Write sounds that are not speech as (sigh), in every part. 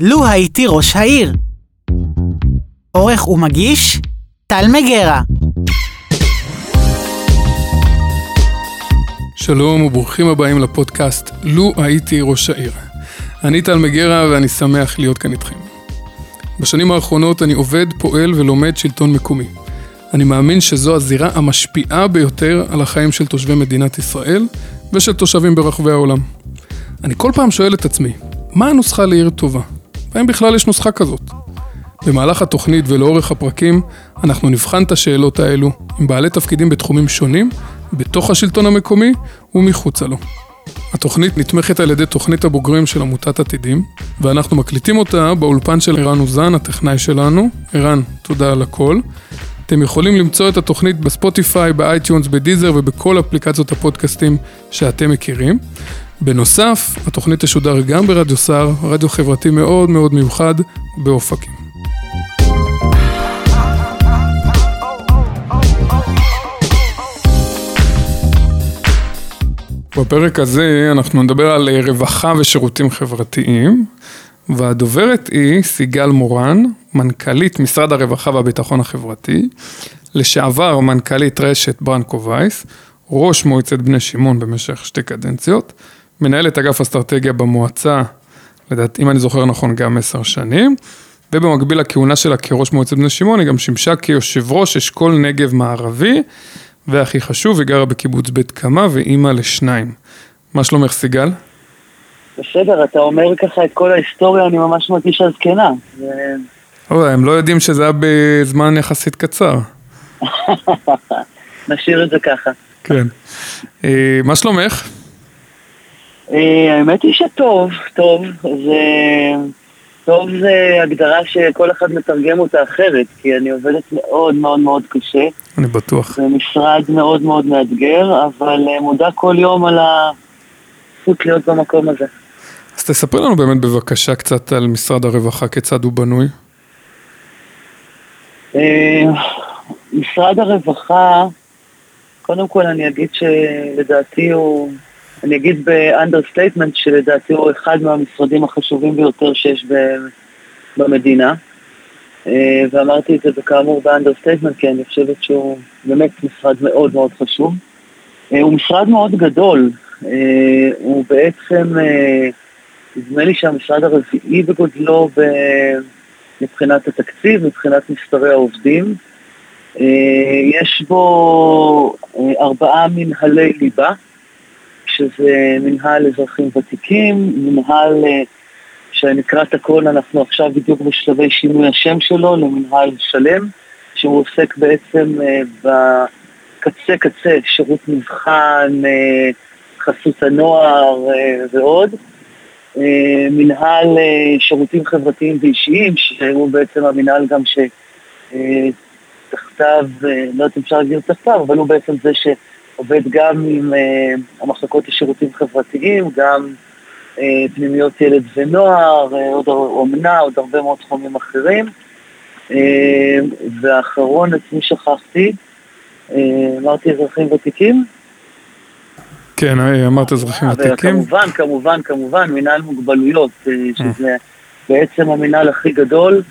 לו הייתי ראש העיר. עורך ומגיש, טל מגרה. שלום וברוכים הבאים לפודקאסט לו הייתי ראש העיר. אני טל מגרה ואני שמח להיות כאן איתכם. בשנים האחרונות אני עובד, פועל ולומד שלטון מקומי. אני מאמין שזו הזירה המשפיעה ביותר על החיים של תושבי מדינת ישראל ושל תושבים ברחבי העולם. אני כל פעם שואל את עצמי, מה הנוסחה לעיר טובה? והאם בכלל יש נוסחה כזאת? במהלך התוכנית ולאורך הפרקים, אנחנו נבחן את השאלות האלו עם בעלי תפקידים בתחומים שונים, בתוך השלטון המקומי ומחוצה לו. התוכנית נתמכת על ידי תוכנית הבוגרים של עמותת עתידים, ואנחנו מקליטים אותה באולפן של ערן אוזן, הטכנאי שלנו. ערן, תודה על הכל. אתם יכולים למצוא את התוכנית בספוטיפיי, ב iTunes, בדיזר ובכל אפליקציות הפודקאסטים שאתם מכירים. בנוסף, התוכנית תשודר גם ברדיו סער, רדיו חברתי מאוד מאוד מיוחד באופקים. בפרק הזה אנחנו נדבר על רווחה ושירותים חברתיים, והדוברת היא סיגל מורן, מנכ"לית משרד הרווחה והביטחון החברתי, לשעבר מנכ"לית רשת ברנקו וייס, ראש מועצת בני שמעון במשך שתי קדנציות, מנהלת אגף אסטרטגיה במועצה, לדעת, אם אני זוכר נכון, גם עשר שנים, ובמקביל לכהונה שלה כראש מועצת בני שמעון, היא גם שימשה כיושב ראש אשכול נגב מערבי, והכי חשוב, היא גרה בקיבוץ בית קמה ואימא לשניים. מה שלומך סיגל? בסדר, אתה אומר ככה את כל ההיסטוריה, אני ממש מרגיש הזקנה. ו... אוי, הם לא יודעים שזה היה בזמן יחסית קצר. (laughs) נשאיר את זה ככה. כן. אה, מה שלומך? אה, האמת היא שטוב, טוב, זה... טוב זה הגדרה שכל אחד מתרגם אותה אחרת, כי אני עובדת מאוד מאוד מאוד קשה. אני בטוח. זה משרד מאוד מאוד מאתגר, אבל אה, מודה כל יום על הזכות להיות במקום הזה. אז תספר לנו באמת בבקשה קצת על משרד הרווחה, כיצד הוא בנוי. אה, משרד הרווחה, קודם כל אני אגיד שלדעתי הוא, אני אגיד ב understatement שלדעתי הוא אחד מהמשרדים החשובים ביותר שיש במדינה. אה, ואמרתי את זה כאמור ב understatement כי אני חושבת שהוא באמת משרד מאוד מאוד חשוב. אה, הוא משרד מאוד גדול, הוא בעצם, נדמה לי שהמשרד הרביעי בגודלו מבחינת התקציב, מבחינת מספרי העובדים. אה, יש בו אה, ארבעה מנהלי ליבה, שזה מנהל אזרחים ותיקים, מנהל אה, שנקרא את הכל, אנחנו עכשיו בדיוק בשלבי שינוי השם שלו למנהל שלם, שהוא עוסק בעצם בקצה קצה, שירות מבחן, חסות הנוער ועוד. מנהל שירותים חברתיים ואישיים, שהוא בעצם המנהל גם ש... תחתיו, אה, לא יודעת אם אפשר להגיד תחתיו, אבל הוא בעצם זה שעובד גם עם אה, המחלקות לשירותים חברתיים, גם אה, פנימיות ילד ונוער, עוד אומנה, עוד הרבה מאוד תחומים אחרים. והאחרון, את מי שכחתי, אמרתי אזרחים ותיקים. כן, אמרת אזרחים ותיקים. וכמובן, כמובן, כמובן, מנהל מוגבלויות, שזה בעצם המנהל הכי גדול.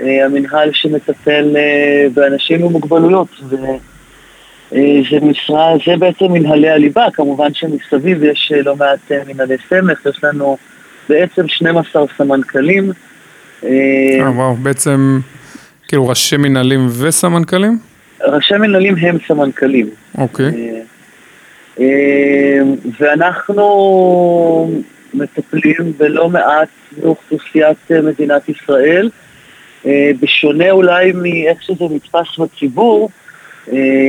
אה, המנהל שמטפל אה, באנשים עם מוגבלויות. וזה אה, משרה, זה בעצם מנהלי הליבה, כמובן שמסביב יש לא מעט מנהלי סמך, יש לנו בעצם 12 סמנכלים. אה, וואו, בעצם כאילו ראשי מנהלים וסמנכלים? ראשי מנהלים הם סמנכלים. אוקיי. ואנחנו מטפלים בלא מעט מאוכלוסיית מדינת ישראל. אה, בשונה אולי מאיך שזה נתפס בציבור, אה,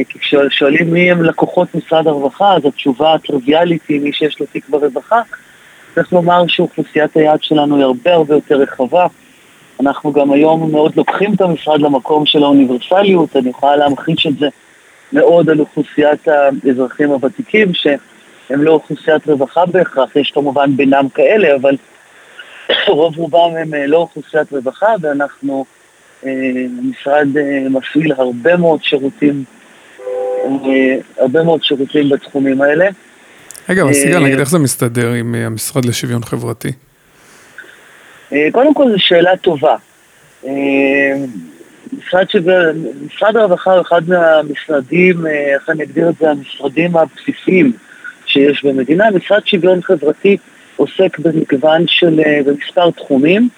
כי כששואלים מי הם לקוחות משרד הרווחה, אז התשובה הטריוויאלית היא מי שיש לו תיק ברווחה. צריך לומר שאוכלוסיית היעד שלנו היא הרבה הרבה יותר רחבה. אנחנו גם היום מאוד לוקחים את המשרד למקום של האוניברסליות, אני יכולה להמחיש את זה מאוד על אוכלוסיית האזרחים הוותיקים, שהם לא אוכלוסיית רווחה בהכרח, יש כמובן בינם כאלה, אבל (coughs) רוב רובם הם אה, לא אוכלוסיית רווחה, ואנחנו, אה, המשרד אה, מפעיל הרבה מאוד שירותים, הרבה מאוד שירותים בתחומים האלה. רגע, אבל סיגל, נגיד איך זה מסתדר עם המשרד לשוויון חברתי? אה, קודם כל זו שאלה טובה. אה, משרד, שוויון, משרד הרווחה הוא אחד מהמשרדים, אה, איך אני אגדיר את זה, המשרדים הבסיסיים שיש במדינה. משרד שוויון חברתי עוסק במגוון של, במספר תחומים.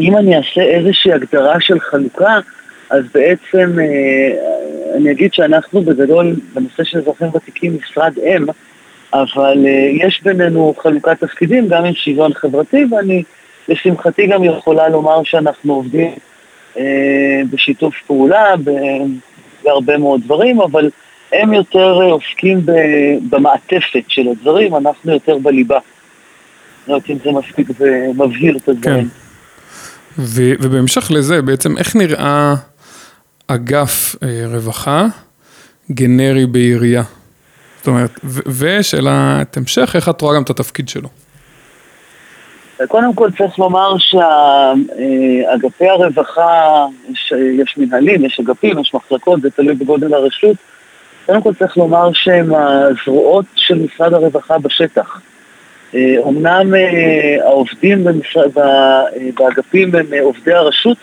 אם אני אעשה איזושהי הגדרה של חלוקה, אז בעצם אני אגיד שאנחנו בגדול, בנושא של אזרחים ותיקים, משרד אם, אבל יש בינינו חלוקת תפקידים, גם עם שוויון חברתי, ואני לשמחתי גם יכולה לומר שאנחנו עובדים אה, בשיתוף פעולה בהרבה מאוד דברים, אבל הם יותר אה, עוסקים במעטפת של הדברים, אנחנו יותר בליבה. לא יודעת אם זה מספיק ומבהיר את הדברים. כן. ו- ובהמשך לזה, בעצם איך נראה אגף אה, רווחה גנרי בעירייה? זאת אומרת, ושאלת המשך, איך את רואה גם את התפקיד שלו? קודם כל צריך לומר שאגפי הרווחה, יש, יש מנהלים, יש אגפים, יש מחלקות, זה תלוי בגודל הרשות. קודם כל צריך לומר שהם הזרועות של משרד הרווחה בשטח. אמנם העובדים במשרד, באגפים הם עובדי הרשות,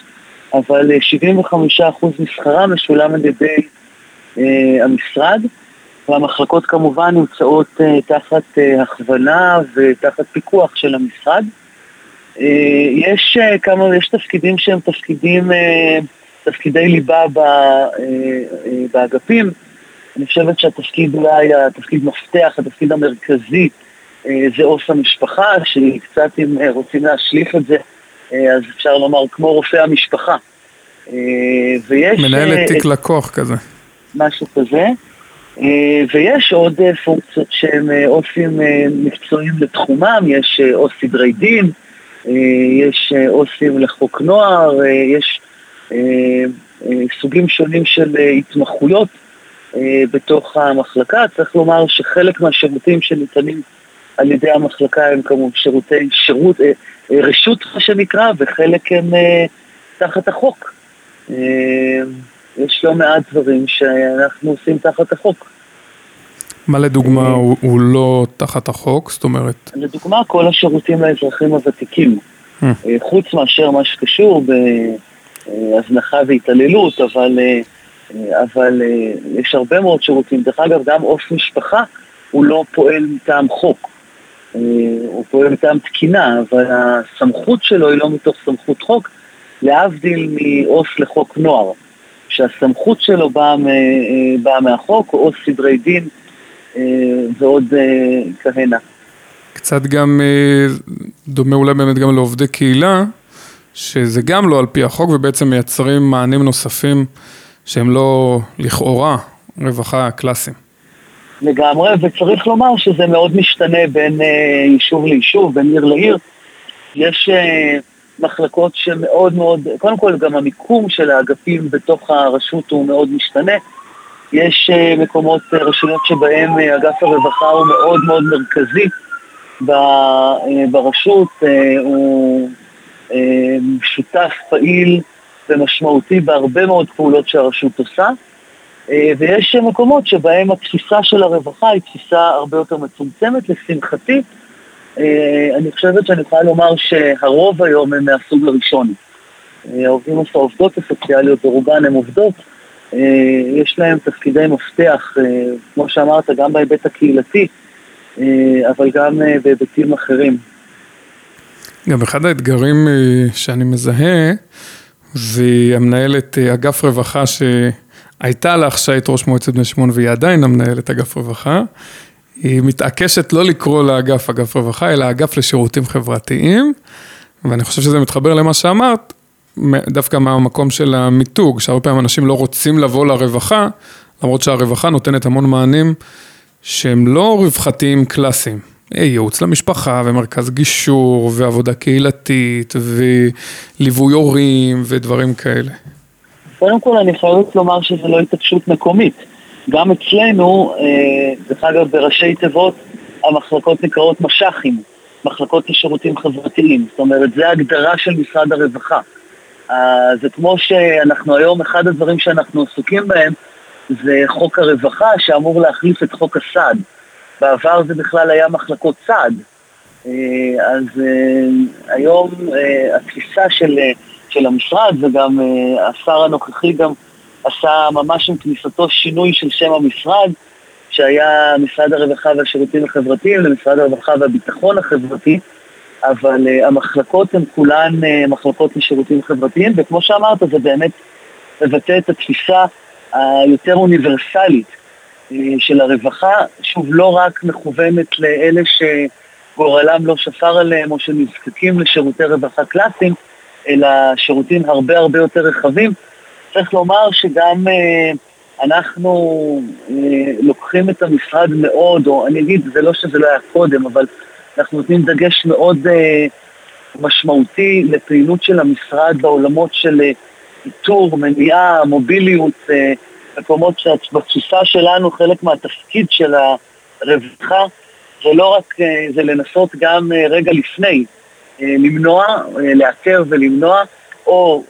אבל 75% משכרם משולם על ידי המשרד, והמחלקות כמובן נמצאות תחת הכוונה ותחת פיקוח של המשרד. אה, יש אה, כמה, יש תפקידים שהם תפקידים, אה, תפקידי ליבה באגפים. אני חושבת שהתפקיד אולי, התפקיד מפתח, התפקיד המרכזי זה עו"ס המשפחה, שקצת אם רוצים להשליך את זה, אז אפשר לומר כמו רופא המשפחה. ויש... מנהלת תיק לקוח כזה. משהו כזה. ויש עוד פונקציות שהם עו"סים מקצועיים לתחומם, יש עו"ס סדרי דין, אה, יש אה, עו"סים לחוק נוער, אה, יש סוגים שונים של התמחויות בתוך המחלקה. צריך לומר שחלק מהשירותים שניתנים על ידי המחלקה הם כמובן שירותי שירות, רשות מה שנקרא, וחלק הם תחת החוק. יש לא מעט דברים שאנחנו עושים תחת החוק. מה לדוגמה אה, הוא, הוא לא תחת החוק? זאת אומרת... לדוגמה כל השירותים לאזרחים הוותיקים. אה. אה, חוץ מאשר מה שקשור בהזנחה והתעללות, אבל, אבל יש הרבה מאוד שירותים. דרך אגב, גם עוף משפחה הוא לא פועל מטעם חוק. הוא פועל מטעם תקינה, אבל הסמכות שלו היא לא מתוך סמכות חוק, להבדיל מעו"ס לחוק נוער, שהסמכות שלו באה, באה מהחוק, או עו"ס סדרי דין אה, ועוד אה, כהנה. קצת גם אה, דומה אולי באמת גם לעובדי קהילה, שזה גם לא על פי החוק ובעצם מייצרים מענים נוספים שהם לא לכאורה רווחה קלאסיים. לגמרי, וצריך לומר שזה מאוד משתנה בין יישוב ליישוב, בין עיר לעיר. יש מחלקות שמאוד מאוד, קודם כל גם המיקום של האגפים בתוך הרשות הוא מאוד משתנה. יש אה, מקומות, אה, רשויות שבהם אה, אגף הרווחה הוא מאוד מאוד מרכזי ברשות, הוא שותף פעיל ומשמעותי בהרבה מאוד פעולות שהרשות עושה, ויש מקומות שבהם התפיסה של הרווחה היא תפיסה הרבה יותר מצומצמת, לשמחתי. אני חושבת שאני יכולה לומר שהרוב היום הם מהסוג הראשון. העובדים העובדות הסוציאליות ברובן הן עובדות, אה, יש להם תפקידי מפתח, אה, כמו שאמרת, גם בהיבט הקהילתי, אה, אבל גם בהיבטים אחרים. גם אחד האתגרים שאני מזהה, זה המנהלת אגף רווחה שהייתה לך שהיית ראש מועצת בני שמעון והיא עדיין המנהלת אגף רווחה. היא מתעקשת לא לקרוא לאגף אגף רווחה, אלא אגף לשירותים חברתיים. ואני חושב שזה מתחבר למה שאמרת, דווקא מהמקום של המיתוג, שהרבה פעמים אנשים לא רוצים לבוא לרווחה, למרות שהרווחה נותנת המון מענים שהם לא רווחתיים קלאסיים. ייעוץ למשפחה ומרכז גישור ועבודה קהילתית וליווי הורים ודברים כאלה. קודם כל אני חייבת לומר שזה לא התעקשות מקומית. גם אצלנו, אה, דרך אגב בראשי תיבות, המחלקות נקראות מש"חים, מחלקות לשירותים חברתיים. זאת אומרת, זה ההגדרה של משרד הרווחה. אה, זה כמו שאנחנו היום, אחד הדברים שאנחנו עסוקים בהם זה חוק הרווחה שאמור להחליף את חוק הסעד. בעבר זה בכלל היה מחלקות סעד. אה, אז היום התפיסה של, של המשרד, וגם השר הנוכחי גם עשה ממש עם כניסתו שינוי של שם המשרד, שהיה משרד הרווחה והשירותים החברתיים למשרד הרווחה והביטחון החברתי, אבל המחלקות הן כולן מחלקות לשירותים חברתיים, וכמו שאמרת, זה באמת מבטא את התפיסה היותר אוניברסלית של הרווחה, שוב, לא רק מכוונת לאלה ש... גורלם לא שפר עליהם או שנזקקים לשירותי רווחה קלאסיים, אלא שירותים הרבה הרבה יותר רחבים. צריך לומר שגם אה, אנחנו אה, לוקחים את המשרד מאוד, או אני אגיד, זה לא שזה לא היה קודם, אבל אנחנו נותנים דגש מאוד אה, משמעותי לפעילות של המשרד בעולמות של אה, איתור, מניעה, מוביליות, אה, מקומות שבתפיסה שלנו חלק מהתפקיד של הרווחה זה לא רק, אה, זה לנסות גם אה, רגע לפני, למנוע, לאתר ולמנוע, או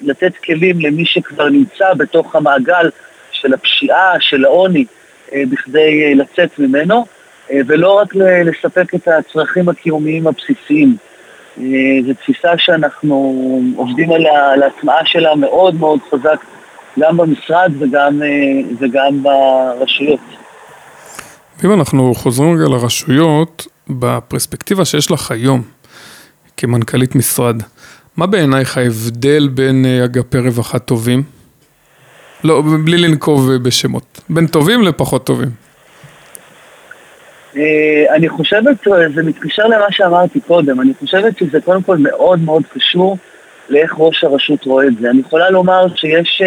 לתת כלים למי שכבר נמצא בתוך המעגל של הפשיעה, של העוני, בכדי לצאת ממנו, ולא רק לספק את הצרכים הקיומיים הבסיסיים. זו תפיסה שאנחנו עובדים על ההטמעה שלה מאוד מאוד חזק, גם במשרד וגם, וגם ברשויות. אם אנחנו חוזרים רגע לרשויות, בפרספקטיבה שיש לך היום, כמנכ"לית משרד, מה בעינייך ההבדל בין אה, אגפי רווחה טובים? לא, בלי לנקוב אה, בשמות. בין טובים לפחות טובים. אה, אני חושבת, זה מתקשר למה שאמרתי קודם, אני חושבת שזה קודם כל מאוד מאוד קשור לאיך ראש הרשות רואה את זה. אני יכולה לומר שיש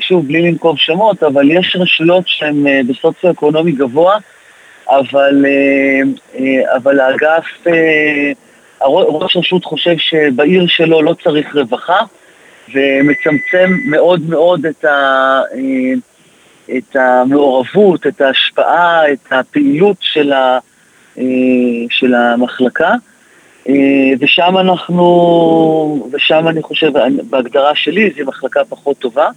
שוב, בלי לנקוב שמות, אבל יש רשויות שהן בסוציו-אקונומי גבוה, אבל, אה, אבל האגף, ראש רשות חושב שבעיר שלו לא צריך רווחה, ומצמצם מאוד מאוד את, ה, את המעורבות, את ההשפעה, את הפעילות של, ה, של המחלקה. ושם אנחנו, ושם אני חושב, בהגדרה שלי, זו מחלקה פחות טובה.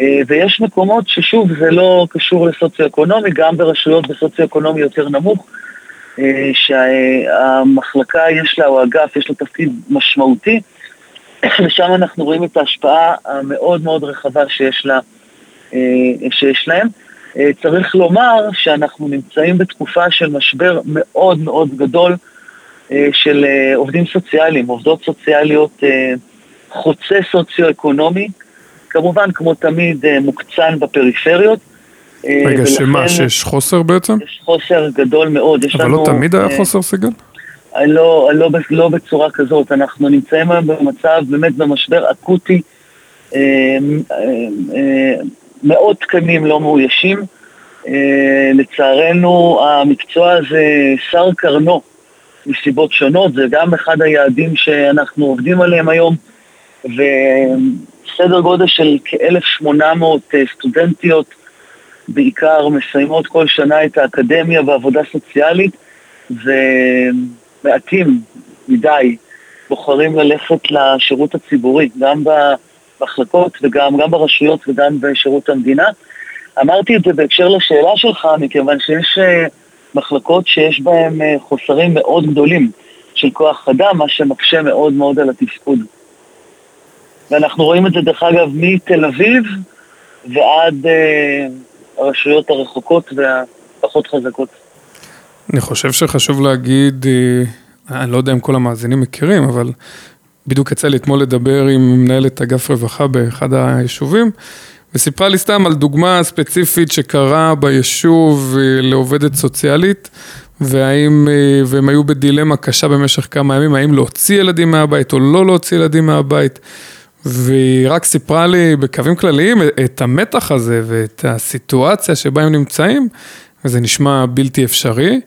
אה, ויש מקומות ששוב זה לא קשור לסוציו-אקונומי, גם ברשויות בסוציו-אקונומי יותר נמוך, אה, שהמחלקה יש לה, או האגף, יש לו תפקיד משמעותי, ושם אנחנו רואים את ההשפעה המאוד מאוד רחבה שיש, לה, אה, שיש להם. צריך לומר שאנחנו נמצאים בתקופה של משבר מאוד מאוד גדול של עובדים סוציאליים, עובדות סוציאליות חוצה סוציו-אקונומי, כמובן, כמו תמיד, אה, מוקצן בפריפריות. אה, רגע, שמה, שיש חוסר בעצם? יש חוסר גדול מאוד. אבל לא לנו, לא תמיד היה אה, חוסר, סיגל? לא, לא, לא בצורה כזאת. אנחנו נמצאים היום במצב, באמת במשבר אקוטי. אה, אה, אה, מאות תקנים לא מאוישים. לצערנו, המקצוע הזה שר קרנו מסיבות שונות, זה גם אחד היעדים שאנחנו עובדים עליהם היום. ו... סדר גודל של כ-1,800 אה, סטודנטיות בעיקר מסיימות כל שנה את האקדמיה בעבודה סוציאלית ומעטים מדי בוחרים ללכת לשירות הציבורי, גם במחלקות וגם גם ברשויות וגם בשירות המדינה. אמרתי את זה בהקשר לשאלה שלך, מכיוון שיש אה, מחלקות שיש בהן אה, חוסרים מאוד גדולים של כוח אדם, מה שמקשה מאוד מאוד על התפקוד. ואנחנו רואים את זה דרך אגב מתל אביב ועד אה, הרשויות הרחוקות והפחות חזקות. אני חושב שחשוב להגיד, אה, אני לא יודע אם כל המאזינים מכירים, אבל בדיוק יצא לי אתמול לדבר עם מנהלת אגף רווחה באחד היישובים, וסיפרה לי סתם על דוגמה ספציפית שקרה ביישוב אה, לעובדת סוציאלית, והאם, אה, והם היו בדילמה קשה במשך כמה ימים, האם להוציא ילדים מהבית או לא להוציא ילדים מהבית. והיא רק סיפרה לי בקווים כלליים את המתח הזה ואת הסיטואציה שבה הם נמצאים, וזה נשמע בלתי אפשרי,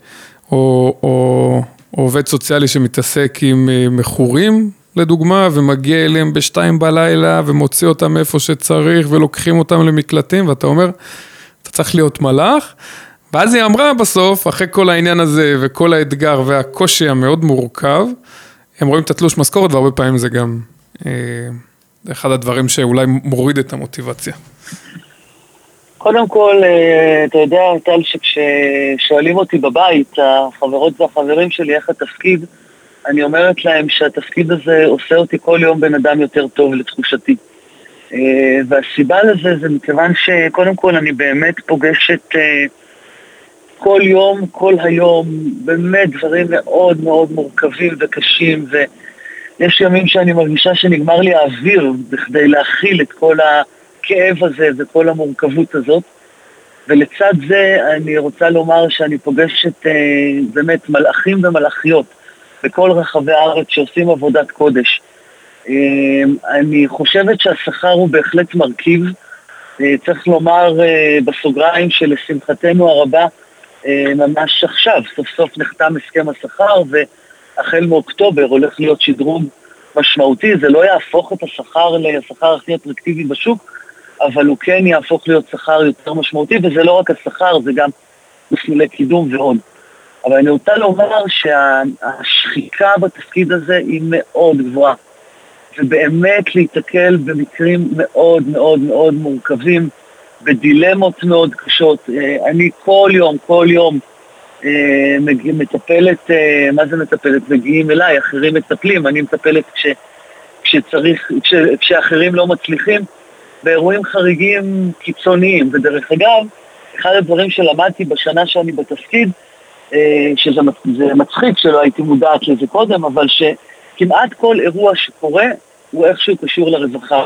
או, או, או עובד סוציאלי שמתעסק עם אה, מכורים, לדוגמה, ומגיע אליהם בשתיים בלילה ומוציא אותם איפה שצריך ולוקחים אותם למקלטים, ואתה אומר, אתה צריך להיות מלאך. ואז היא אמרה בסוף, אחרי כל העניין הזה וכל האתגר והקושי המאוד מורכב, הם רואים את התלוש משכורת והרבה פעמים זה גם... אה, זה אחד הדברים שאולי מוריד את המוטיבציה. קודם כל, אה, אתה יודע, טל, שכששואלים אותי בבית, החברות והחברים שלי, איך התפקיד, אני אומרת להם שהתפקיד הזה עושה אותי כל יום בן אדם יותר טוב לתחושתי. אה, והסיבה לזה זה מכיוון שקודם כל אני באמת פוגשת אה, כל יום, כל היום, באמת דברים מאוד מאוד מורכבים וקשים, ויש ימים שאני מרגישה שנגמר לי האוויר בכדי להכיל את כל הכאב הזה וכל המורכבות הזאת. ולצד זה אני רוצה לומר שאני פוגשת אה, באמת מלאכים ומלאכיות בכל רחבי הארץ שעושים עבודת קודש. אה, אני חושבת שהשכר הוא בהחלט מרכיב. אה, צריך לומר אה, בסוגריים שלשמחתנו הרבה, אה, ממש עכשיו, סוף סוף נחתם הסכם השכר, והחל מאוקטובר הולך להיות שדרוג משמעותי. זה לא יהפוך את השכר לשכר הכי אטרקטיבי בשוק, אבל הוא כן יהפוך להיות שכר יותר משמעותי, וזה לא רק השכר, זה גם מסלולי קידום ועוד. אבל אני רוצה לומר שהשחיקה בתפקיד הזה היא מאוד גבוהה. ובאמת להיתקל במקרים מאוד מאוד מאוד מורכבים, בדילמות מאוד קשות. אה, אני כל יום, כל יום מטפלת, אה, מה זה מטפלת? מגיעים אליי, אחרים מטפלים, אני מטפלת כש, כשצריך, כש, כשאחרים לא מצליחים, באירועים חריגים קיצוניים. ודרך אגב, אחד הדברים שלמדתי בשנה שאני בתפקיד, שזה מצחיק שלא הייתי מודעת לזה קודם, אבל שכמעט כל אירוע שקורה הוא איכשהו קשור לרווחה.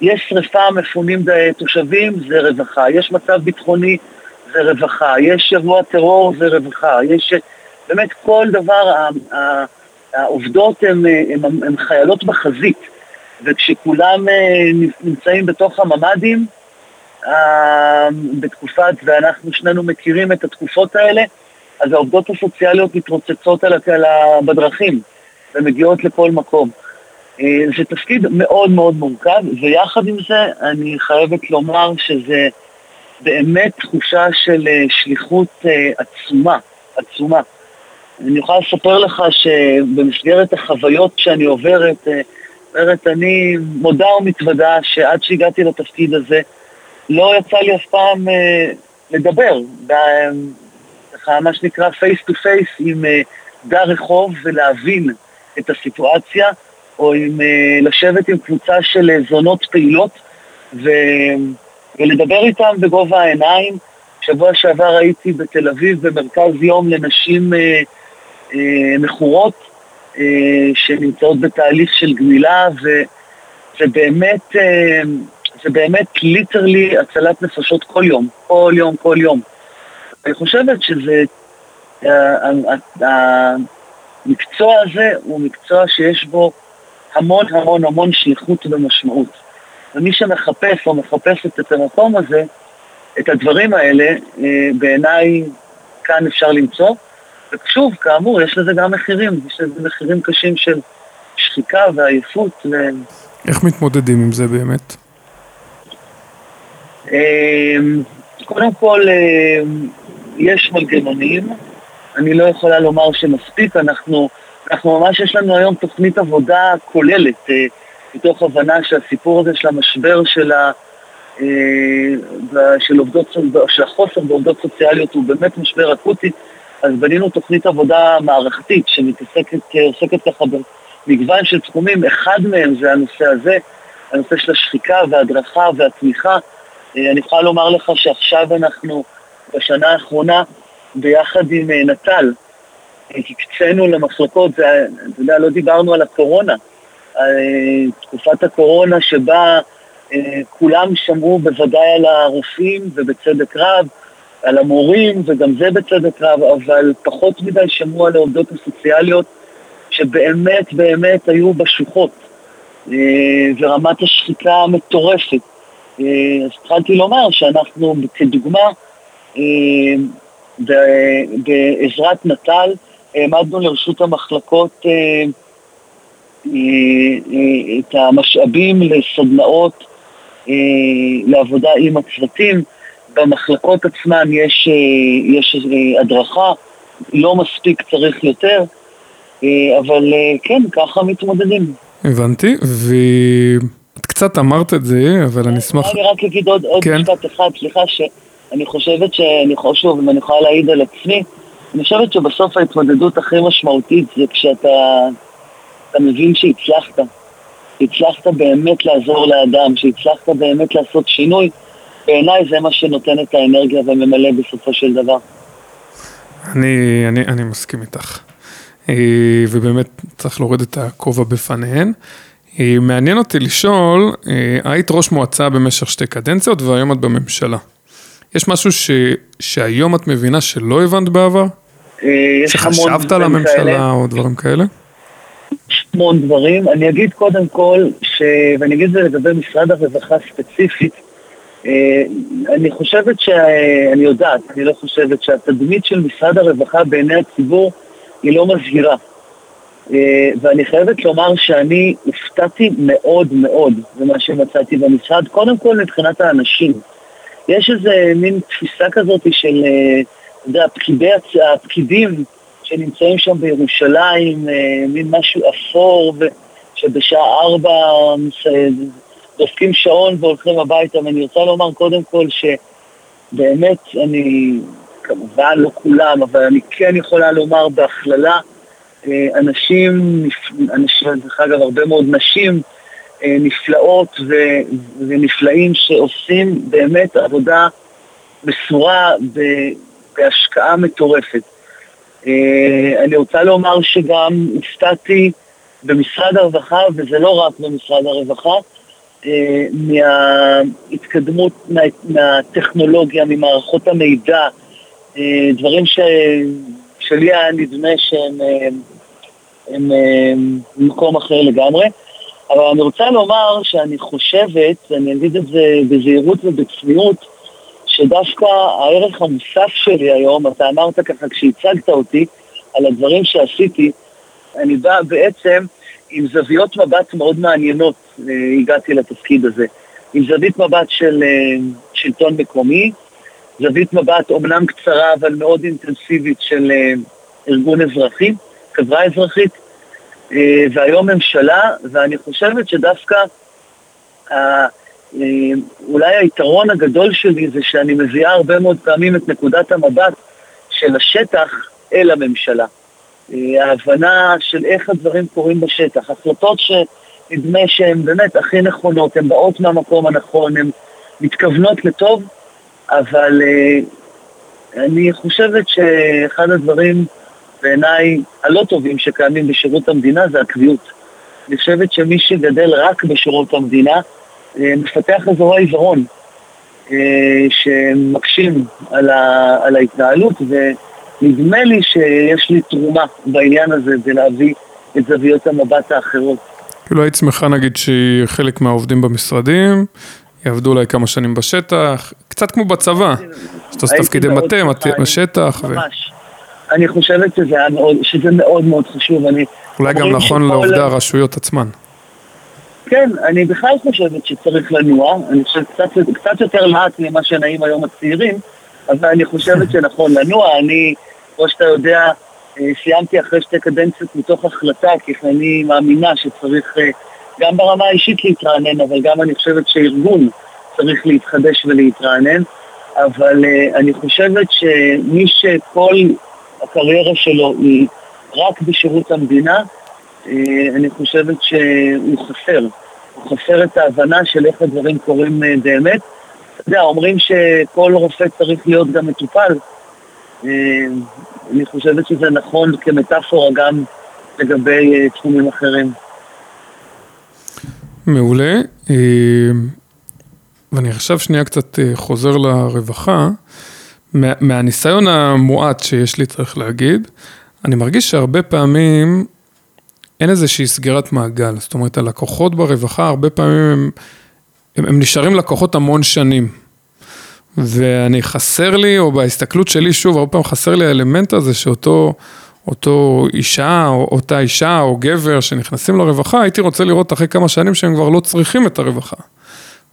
יש שריפה, מפונים תושבים, זה רווחה. יש מצב ביטחוני, זה רווחה. יש שבוע טרור, זה רווחה. יש... באמת כל דבר, העובדות הן חיילות בחזית, וכשכולם אה, נמצאים בתוך הממ"דים, אה, בתקופת, ואנחנו שנינו מכירים את התקופות האלה, אז העובדות הסוציאליות מתרוצצות על, על, בדרכים ומגיעות לכל מקום. אה, זה תפקיד מאוד מאוד מורכב, ויחד עם זה אני חייבת לומר שזה באמת תחושה של אה, שליחות אה, עצומה, עצומה. אני יכולה לספר לך שבמסגרת החוויות שאני עוברת, אומרת, אני מודה ומתוודה שעד שהגעתי לתפקיד הזה, לא יצא לי אף פעם לדבר, ככה מה שנקרא face to face עם דר רחוב ולהבין את הסיטואציה. או עם, אה, לשבת עם קבוצה של אה, זונות פעילות ו, ולדבר איתם בגובה העיניים. שבוע שעבר הייתי בתל אביב במרכז יום לנשים אה, אה, מכורות אה, שנמצאות בתהליך של גמילה, וזה באמת, אה, זה באמת literally הצלת נפשות כל יום, כל יום, כל יום. אני חושבת שזה, אה, המקצוע הזה הוא מקצוע שיש בו המון המון המון שליחות ומשמעות. ומי שמחפש או מחפשת את המקום הזה, את הדברים האלה, אה, בעיניי כאן אפשר למצוא. ושוב, כאמור, יש לזה גם מחירים, יש לזה מחירים קשים של שחיקה ועייפות. ו... איך מתמודדים עם זה באמת? אה, קודם כל, אה, יש מנגנונים, אני לא יכולה לומר שמספיק, אנחנו אנחנו ממש, יש לנו היום תוכנית עבודה כוללת, אה, מתוך הבנה שהסיפור הזה של המשבר של, ה, אה, של, עובדות, של החוסר בעובדות סוציאליות הוא באמת משבר אקוטי, אז בנינו תוכנית עבודה מערכתית שמתעסקת, אה, ככה במגוון של תחומים, אחד מהם זה הנושא הזה, הנושא של השחיקה וההדרכה והתמיכה. אני יכולה לומר לך שעכשיו אנחנו, בשנה האחרונה, ביחד עם נט"ל, הקצינו למחלקות, זה, אתה יודע, לא דיברנו על הקורונה, אה, תקופת הקורונה שבה אה, כולם שמעו בוודאי על הרופאים ובצדק רב, על המורים וגם זה בצדק רב, אבל פחות מדי שמעו על העובדות הסוציאליות שבאמת באמת היו בשוחות אה, ורמת השחיקה מטורפת. אז התחלתי לומר שאנחנו כדוגמה בעזרת נט"ל העמדנו לרשות המחלקות אה, אה, אה, את המשאבים לסדנאות לעבודה עם הצוותים. במחלקות עצמן יש, יש הדרכה, לא מספיק צריך יותר, אבל כן, ככה מתמודדים. הבנתי, ואת קצת אמרת את זה, אבל אני אשמח... אני רק אגיד עוד, עוד כן. משפט אחד, סליחה, שאני חושבת שאני שוב, אם אני יכולה להעיד על עצמי, אני חושבת שבסוף ההתמודדות הכי משמעותית זה כשאתה אתה מבין שהצלחת. שהצלחת באמת לעזור לאדם, שהצלחת באמת לעשות שינוי, בעיניי זה מה שנותן את האנרגיה וממלא בסופו של דבר. אני, אני, אני מסכים איתך. אה, ובאמת צריך להוריד את הכובע בפניהן. אה, מעניין אותי לשאול, אה, היית ראש מועצה במשך שתי קדנציות והיום את בממשלה. יש משהו ש, שהיום את מבינה שלא הבנת בעבר? שחשבת על הממשלה. או דברים כאלה? המון דברים. אני אגיד קודם כל, ש... ואני אגיד את זה לגבי משרד הרווחה ספציפית, אה, אני חושבת ש... אני יודעת, אני לא חושבת שהתדמית של משרד הרווחה בעיני הציבור היא לא מזהירה. אה, ואני חייבת לומר שאני הופתעתי מאוד מאוד במה שמצאתי במשרד, קודם כל מבחינת האנשים. יש איזה מין תפיסה כזאת של, אה, אתה יודע, הפקידים שנמצאים שם בירושלים, אה, מין משהו אפור, שבשעה ארבע מס- דופקים שעון והולכים הביתה, ואני רוצה לומר קודם כל שבאמת אני, כמובן לא כולם, אבל אני כן יכולה לומר בהכללה, אה, אנשים, אנשים, דרך אגב, הרבה מאוד נשים אה, נפלאות ו- ונפלאים שעושים באמת עבודה מסורה בהשקעה מטורפת. אה, אני רוצה לומר שגם הופתעתי במשרד הרווחה, וזה לא רק במשרד הרווחה, אה, מההתקדמות, מה, מהטכנולוגיה, ממערכות המידע, אה, דברים ש, שלי היה נדמה שהם הם, אה, במקום אחר לגמרי. אבל אני רוצה לומר שאני חושבת, ואני אגיד את זה בזהירות ובצניעות, שדווקא הערך המוסף שלי היום, אתה אמרת ככה כשהצגת אותי על הדברים שעשיתי, אני בא בעצם עם זוויות מבט מאוד מעניינות, אה, הגעתי לתפקיד הזה. עם זווית מבט של אה, שלטון מקומי, זווית מבט אומנם קצרה אבל מאוד אינטנסיבית של אה, ארגון אזרחי, חברה אזרחית, והיום ממשלה, ואני חושבת שדווקא אולי היתרון הגדול שלי זה שאני מביאה הרבה מאוד פעמים את נקודת המבט של השטח אל הממשלה. אה, ההבנה של איך הדברים קורים בשטח, החלטות שנדמה שהן באמת הכי נכונות, הן באות מהמקום הנכון, הן מתכוונות לטוב, אבל אה, אני חושבת שאחד הדברים בעיניי הלא טובים שקיימים בשירות המדינה זה הקביעות. אני חושבת שמי שגדל רק בשירות המדינה אה, מפתח אזורי עיוורון אה, שמקשים על, ה, על ההתנהלות ונדמה לי שיש לי תרומה בעניין הזה בלהביא את זוויות המבט האחרות. כאילו היית שמחה נגיד שחלק מהעובדים במשרדים יעבדו אולי כמה שנים בשטח, קצת כמו בצבא, שאתה עושה תפקידי מטה, מטה בשטח, ו- ממש. אני חושבת שזה, מאוד, שזה מאוד מאוד חשוב. אני, אולי גם נכון לעובדי הרשויות עצמן. כן, אני בכלל חושבת שצריך לנוע, אני חושבת קצת, קצת יותר לאט ממה שנעים היום הצעירים, אבל אני חושבת שנכון לנוע. אני, כמו שאתה יודע, אה, סיימתי אחרי שתי קדנציות מתוך החלטה, כי אני מאמינה שצריך אה, גם ברמה האישית להתרענן, אבל גם אני חושבת שארגון צריך להתחדש ולהתרענן. אבל אה, אני חושבת שמי שכל הקריירה שלו היא רק בשירות המדינה, אני חושבת שהוא חסר. הוא חסר את ההבנה של איך הדברים קורים אה, באמת. אתה יודע, אומרים שכל רופא צריך להיות גם מטופל. אה, אני חושבת שזה נכון כמטאפורה גם לגבי אה, תחומים אחרים. מעולה. אה, ואני עכשיו שנייה קצת אה, חוזר לרווחה. מה, מהניסיון המועט שיש לי, צריך להגיד, אני מרגיש שהרבה פעמים אין איזושהי סגירת מעגל. זאת אומרת, הלקוחות ברווחה, הרבה פעמים הם, הם, הם נשארים לקוחות המון שנים. ואני חסר לי, או בהסתכלות שלי, שוב, הרבה פעמים חסר לי האלמנט הזה שאותו אותו אישה, או אותה אישה, או גבר שנכנסים לרווחה, הייתי רוצה לראות אחרי כמה שנים שהם כבר לא צריכים את הרווחה.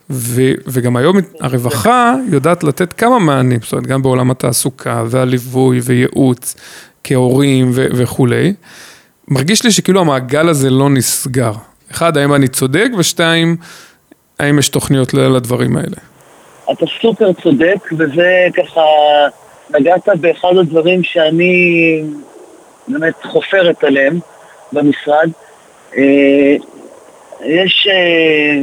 ו, וגם היום הרווחה יודעת לתת כמה מענים, זאת אומרת, גם בעולם התעסוקה, והליווי, וייעוץ, כהורים ו, וכולי. מרגיש לי שכאילו המעגל הזה לא נסגר. אחד, האם אני צודק, ושתיים, האם יש תוכניות לדברים האלה? אתה סופר צודק, וזה ככה, נגעת באחד הדברים שאני באמת חופרת עליהם במשרד. אה, יש אה,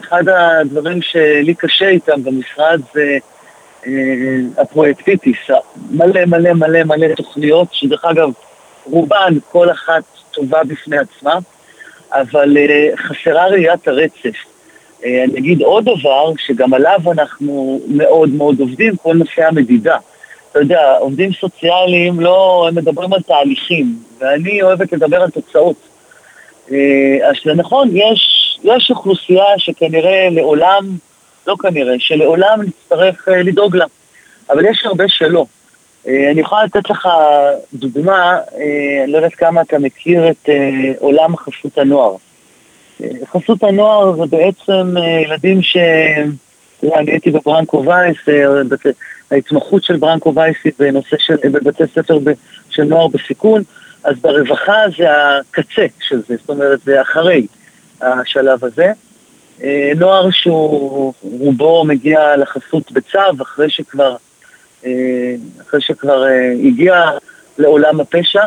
אחד הדברים שלי קשה איתם במשרד זה אה, הפרויקטיטיס, מלא מלא מלא מלא תוכניות, שדרך אגב, רובן, כל אחת טובה בפני עצמה, אבל חסרה ראיית הרצף. אני אגיד עוד דבר, שגם עליו אנחנו מאוד מאוד עובדים, כל נושא המדידה. אתה יודע, עובדים סוציאליים לא, הם מדברים על תהליכים, ואני אוהבת לדבר על תוצאות. אז זה נכון, יש יש אוכלוסייה שכנראה לעולם, לא כנראה, שלעולם נצטרך לדאוג לה, אבל יש הרבה שלא. Uh, אני יכולה לתת לך דוגמה, uh, אני לא יודעת כמה אתה מכיר את uh, עולם חסות הנוער. חסות הנוער זה בעצם ילדים ש... אני הייתי בברנקו וייס, ההתמחות של ברנקו וייס היא בנושא של, בבתי ספר של נוער בסיכון, אז ברווחה זה הקצה של זה, זאת אומרת זה אחרי. השלב הזה. אה, נוער שהוא רובו מגיע לחסות בצו אחרי שכבר, אה, אחרי שכבר אה, הגיע לעולם הפשע.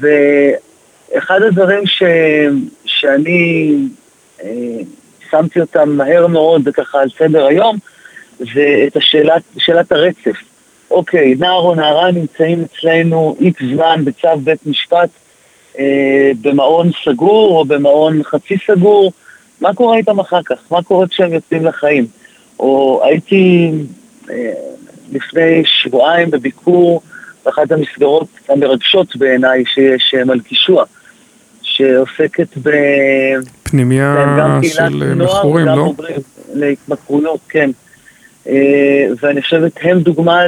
ואחד הדברים ש, שאני שמתי אותם מהר מאוד וככה על סדר היום זה את השאלת, שאלת הרצף. אוקיי, נער או נערה נמצאים אצלנו איקס זמן בצו בית משפט אה, במעון סגור או במעון חצי סגור, מה קורה איתם אחר כך? מה קורה כשהם יוצאים לחיים? או הייתי אה, לפני שבועיים בביקור באחת המסגרות המרגשות בעיניי שיש, אה, מלכישוע, שעוסקת ב... פנימייה של מכורים, לא? גם להתמכרויות, כן. ואני חושבת הם דוגמה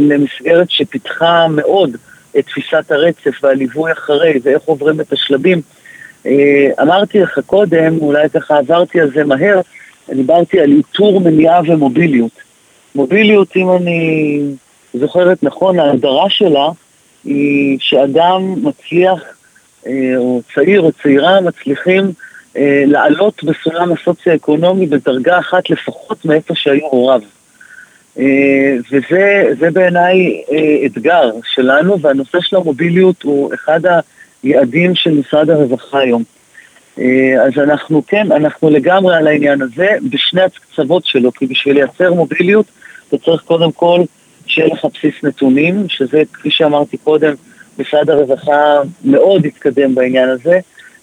למסגרת שפיתחה מאוד את תפיסת הרצף והליווי אחרי ואיך עוברים את השלבים. אה, אמרתי לך קודם, אולי ככה עברתי על זה מהר, דיברתי על איתור, מניעה ומוביליות. מוביליות, אם אני זוכרת נכון, ההגדרה שלה היא שאדם מצליח, אה, או צעיר או צעירה מצליחים אה, לעלות בסולם הסוציו-אקונומי בדרגה אחת לפחות מאיפה שהיו הוריו. אה, וזה בעיניי אתגר שלנו, והנושא של המוביליות הוא אחד היעדים של משרד הרווחה היום. אז אנחנו כן, אנחנו לגמרי על העניין הזה בשני הקצוות שלו, כי בשביל לייצר מוביליות אתה צריך קודם כל שיהיה לך בסיס נתונים, שזה כפי שאמרתי קודם, משרד הרווחה מאוד התקדם בעניין הזה,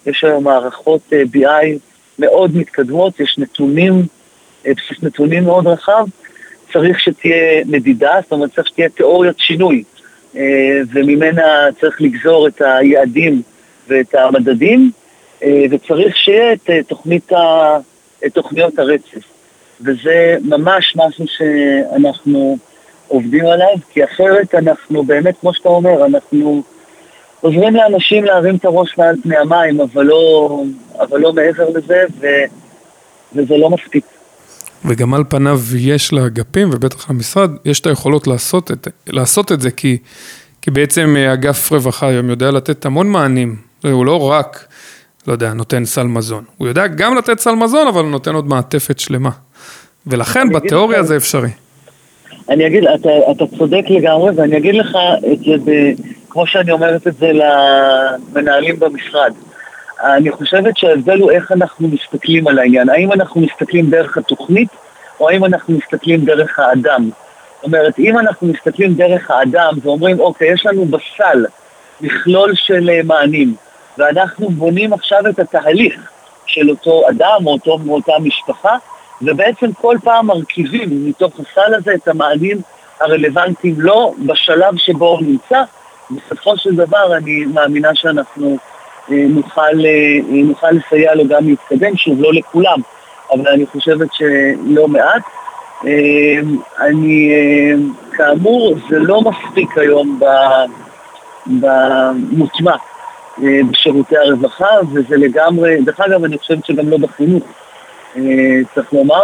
יש היום מערכות BI מאוד מתקדמות, יש נתונים, בסיס נתונים מאוד רחב, צריך שתהיה מדידה, זאת אומרת צריך שתהיה תיאוריית שינוי, אה, וממנה צריך לגזור את היעדים ואת המדדים, אה, וצריך שיהיה את אה, תוכנית ה... את תוכניות הרצף. וזה ממש משהו שאנחנו עובדים עליו, כי אחרת אנחנו באמת, כמו שאתה אומר, אנחנו עוזרים לאנשים להרים את הראש מעל פני המים, אבל לא, אבל לא מעבר לזה, ו, וזה לא מספיק. וגם על פניו יש לאגפים, ובטח למשרד, יש את היכולות לעשות את, לעשות את זה, כי, כי בעצם אה, אגף רווחה היום יודע לתת המון מענים, הוא לא רק, לא יודע, נותן סל מזון, הוא יודע גם לתת סל מזון, אבל הוא נותן עוד מעטפת שלמה. ולכן בתיאוריה לך, זה אפשרי. אני אגיד, אתה, אתה צודק לגמרי, ואני אגיד לך את זה, כמו שאני אומרת את זה למנהלים במשרד. אני חושבת שההבדל הוא איך אנחנו מסתכלים על העניין. האם אנחנו מסתכלים דרך התוכנית, או האם אנחנו מסתכלים דרך האדם. זאת אומרת, אם אנחנו מסתכלים דרך האדם ואומרים, אוקיי, יש לנו בסל מכלול של אה, מענים, ואנחנו בונים עכשיו את התהליך של אותו אדם או אותו, מאותה משפחה, ובעצם כל פעם מרכיבים מתוך הסל הזה את המענים הרלוונטיים לו בשלב שבו הוא נמצא. בסופו של דבר אני מאמינה שאנחנו אה, נוכל, אה, נוכל לסייע לו גם להתקדם, שוב, לא לכולם, אבל אני חושבת שלא מעט. אה, אני, כאמור, זה לא מספיק היום במוטמע בשירותי הרווחה, וזה לגמרי, דרך אגב, אני חושבת שגם לא בחינוך, צריך לומר,